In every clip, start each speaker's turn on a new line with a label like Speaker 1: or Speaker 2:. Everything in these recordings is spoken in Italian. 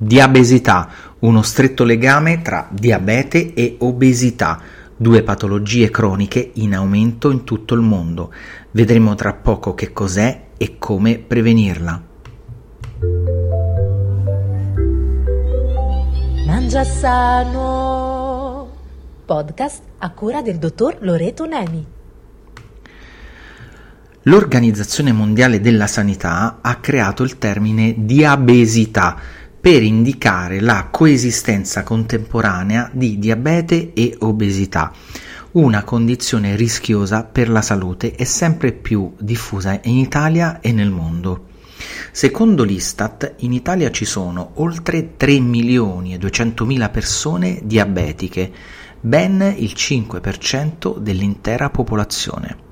Speaker 1: Diabesità, uno stretto legame tra diabete e obesità, due patologie croniche in aumento in tutto il mondo. Vedremo tra poco che cos'è e come prevenirla.
Speaker 2: Mangia sano. Podcast a cura del dottor Loreto Nemi.
Speaker 1: L'Organizzazione Mondiale della Sanità ha creato il termine diabesità per indicare la coesistenza contemporanea di diabete e obesità, una condizione rischiosa per la salute e sempre più diffusa in Italia e nel mondo. Secondo l'Istat, in Italia ci sono oltre 3 milioni e 200 mila persone diabetiche, ben il 5% dell'intera popolazione.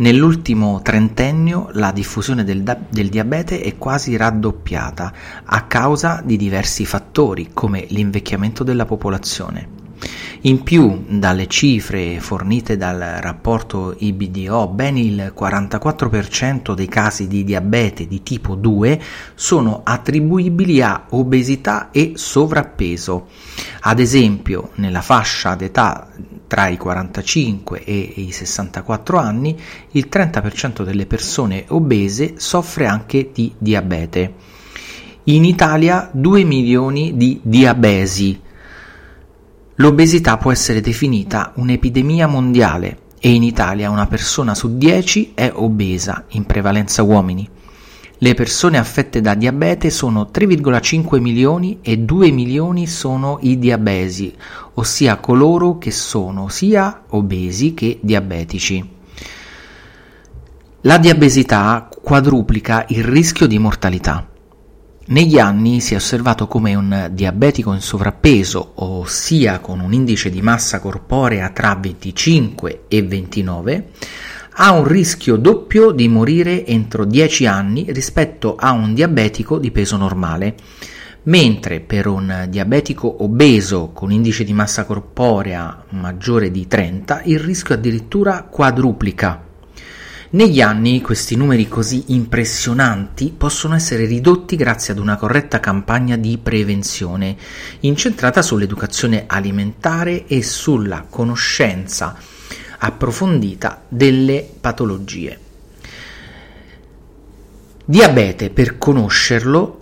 Speaker 1: Nell'ultimo trentennio la diffusione del, del, diabete è quasi raddoppiata a causa di diversi fattori come l'invecchiamento della popolazione. In più, dalle cifre fornite dal rapporto IBDO, ben il 44% dei casi di diabete di tipo 2 sono attribuibili a obesità e sovrappeso. Ad esempio, nella fascia d'età tra i 45 e i 64 anni, il 30% delle persone obese soffre anche di diabete. In Italia 2 milioni di diabesi. L'obesità può essere definita un'epidemia mondiale e in Italia una persona su 10 è obesa, in prevalenza uomini. Le persone affette da diabete sono 3,5 milioni e 2 milioni sono i diabesi, ossia coloro che sono sia obesi che diabetici. La diabesità quadruplica il rischio di mortalità. Negli anni si è osservato come un diabetico in sovrappeso, ossia con un indice di massa corporea tra 25 e 29, ha un rischio doppio di morire entro 10 anni rispetto a un diabetico di peso normale, mentre per un diabetico obeso con indice di massa corporea maggiore di 30 il rischio addirittura quadruplica. Negli anni questi numeri così impressionanti possono essere ridotti grazie ad una corretta campagna di prevenzione, incentrata sull'educazione alimentare e sulla conoscenza approfondita delle patologie. Diabete per conoscerlo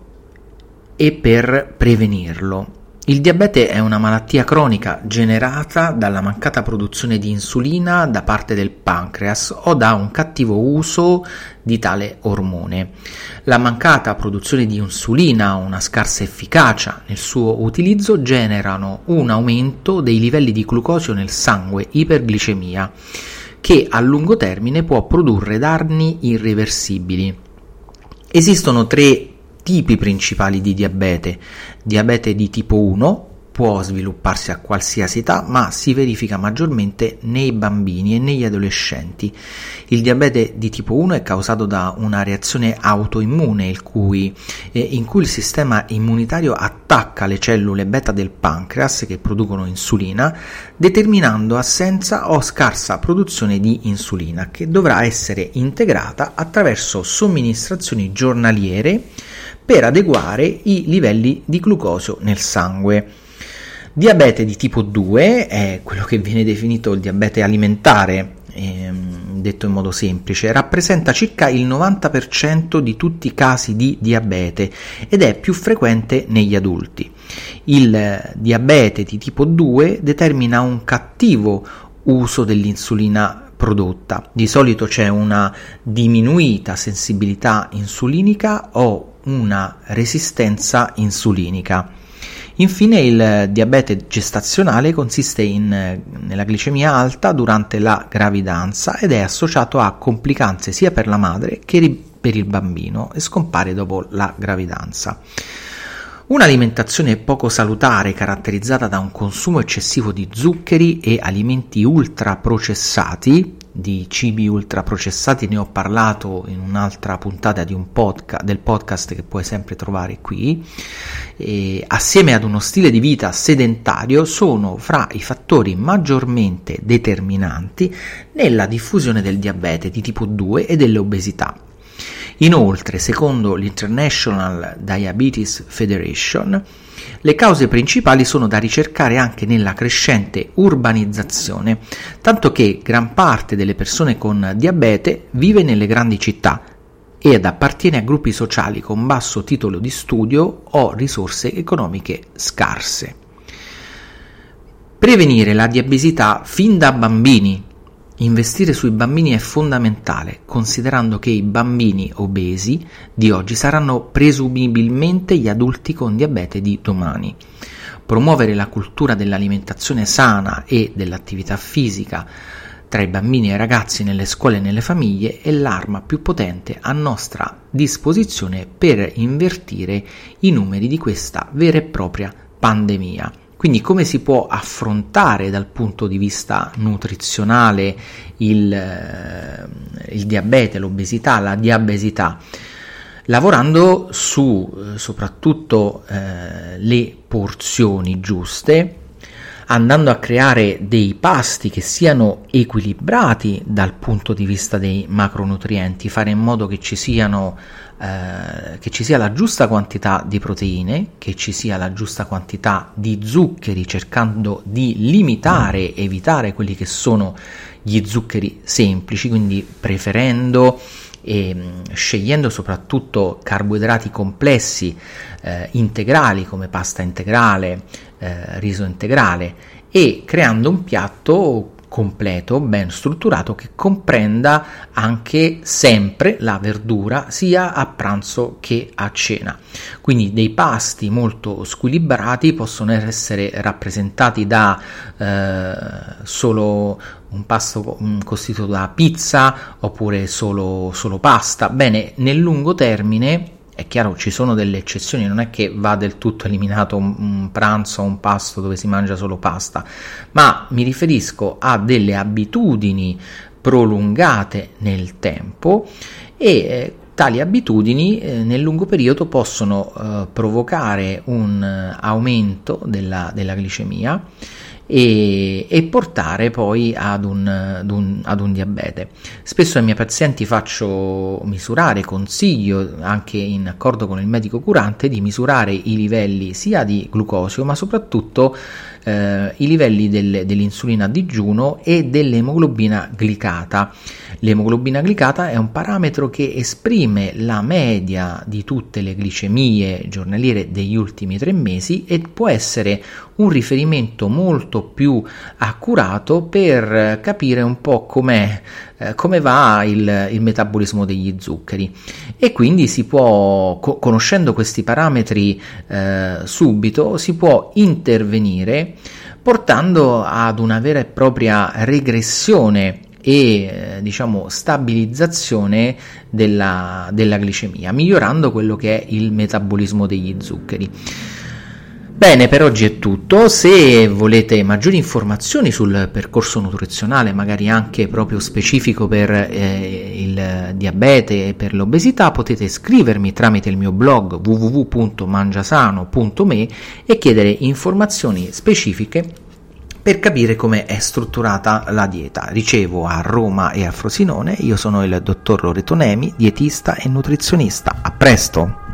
Speaker 1: e per prevenirlo. Il diabete è una malattia cronica generata dalla mancata produzione di insulina da parte del pancreas o da un cattivo uso di tale ormone. La mancata produzione di insulina o una scarsa efficacia nel suo utilizzo generano un aumento dei livelli di glucosio nel sangue, iperglicemia, che a lungo termine può produrre danni irreversibili. Esistono tre tipi principali di diabete. Diabete di tipo 1 può svilupparsi a qualsiasi età, ma si verifica maggiormente nei bambini e negli adolescenti. Il diabete di tipo 1 è causato da una reazione autoimmune cui, eh, in cui il sistema immunitario attacca le cellule beta del pancreas che producono insulina, determinando assenza o scarsa produzione di insulina che dovrà essere integrata attraverso somministrazioni giornaliere per adeguare i livelli di glucosio nel sangue. Diabete di tipo 2 è quello che viene definito il diabete alimentare, ehm, detto in modo semplice, rappresenta circa il 90% di tutti i casi di diabete ed è più frequente negli adulti. Il diabete di tipo 2 determina un cattivo uso dell'insulina prodotta. Di solito c'è una diminuita sensibilità insulinica o una resistenza insulinica. Infine il diabete gestazionale consiste in, nella glicemia alta durante la gravidanza ed è associato a complicanze sia per la madre che per il bambino e scompare dopo la gravidanza. Un'alimentazione poco salutare caratterizzata da un consumo eccessivo di zuccheri e alimenti ultraprocessati, di cibi ultraprocessati ne ho parlato in un'altra puntata un podca- del podcast che puoi sempre trovare qui, e assieme ad uno stile di vita sedentario sono fra i fattori maggiormente determinanti nella diffusione del diabete di tipo 2 e dell'obesità. Inoltre, secondo l'International Diabetes Federation, le cause principali sono da ricercare anche nella crescente urbanizzazione, tanto che gran parte delle persone con diabete vive nelle grandi città ed appartiene a gruppi sociali con basso titolo di studio o risorse economiche scarse. Prevenire la diabesità fin da bambini Investire sui bambini è fondamentale, considerando che i bambini obesi di oggi saranno presumibilmente gli adulti con diabete di domani. Promuovere la cultura dell'alimentazione sana e dell'attività fisica tra i bambini e i ragazzi nelle scuole e nelle famiglie è l'arma più potente a nostra disposizione per invertire i numeri di questa vera e propria pandemia. Quindi come si può affrontare dal punto di vista nutrizionale il, eh, il diabete, l'obesità, la diabesità? Lavorando su eh, soprattutto eh, le porzioni giuste, andando a creare dei pasti che siano equilibrati dal punto di vista dei macronutrienti, fare in modo che ci siano eh, che ci sia la giusta quantità di proteine, che ci sia la giusta quantità di zuccheri, cercando di limitare, evitare quelli che sono gli zuccheri semplici, quindi preferendo e mm, scegliendo soprattutto carboidrati complessi eh, integrali come pasta integrale, eh, riso integrale e creando un piatto completo, ben strutturato, che comprenda anche sempre la verdura sia a pranzo che a cena. Quindi dei pasti molto squilibrati possono essere rappresentati da eh, solo un pasto costituito da pizza oppure solo, solo pasta. Bene, nel lungo termine è chiaro, ci sono delle eccezioni, non è che va del tutto eliminato un, un pranzo o un pasto dove si mangia solo pasta, ma mi riferisco a delle abitudini prolungate nel tempo e eh, tali abitudini eh, nel lungo periodo possono eh, provocare un eh, aumento della, della glicemia e, e portare poi ad un, ad, un, ad un, diabete. Spesso ai miei pazienti faccio misurare, consiglio anche in accordo con il medico curante di misurare i livelli sia di glucosio ma soprattutto eh, i livelli del, dell'insulina a digiuno e dell'emoglobina glicata. L'emoglobina glicata è un parametro che esprime la media di tutte le glicemie giornaliere degli ultimi tre mesi e può essere un riferimento molto più accurato per capire un po' com'è, eh, come va il, il, metabolismo degli zuccheri e quindi si può, co- conoscendo questi parametri eh, subito, si può intervenire portando ad una vera e propria regressione e eh, diciamo stabilizzazione della, della glicemia, migliorando quello che è il metabolismo degli zuccheri. Bene, per oggi è tutto. Se volete maggiori informazioni sul percorso nutrizionale, magari anche proprio specifico per eh, il diabete e per l'obesità, potete scrivermi tramite il mio blog www.mangiasano.me e chiedere informazioni specifiche per capire come è strutturata la dieta. Ricevo a Roma e a Frosinone, io sono il dottor Loreto Nemi, dietista e nutrizionista. A presto!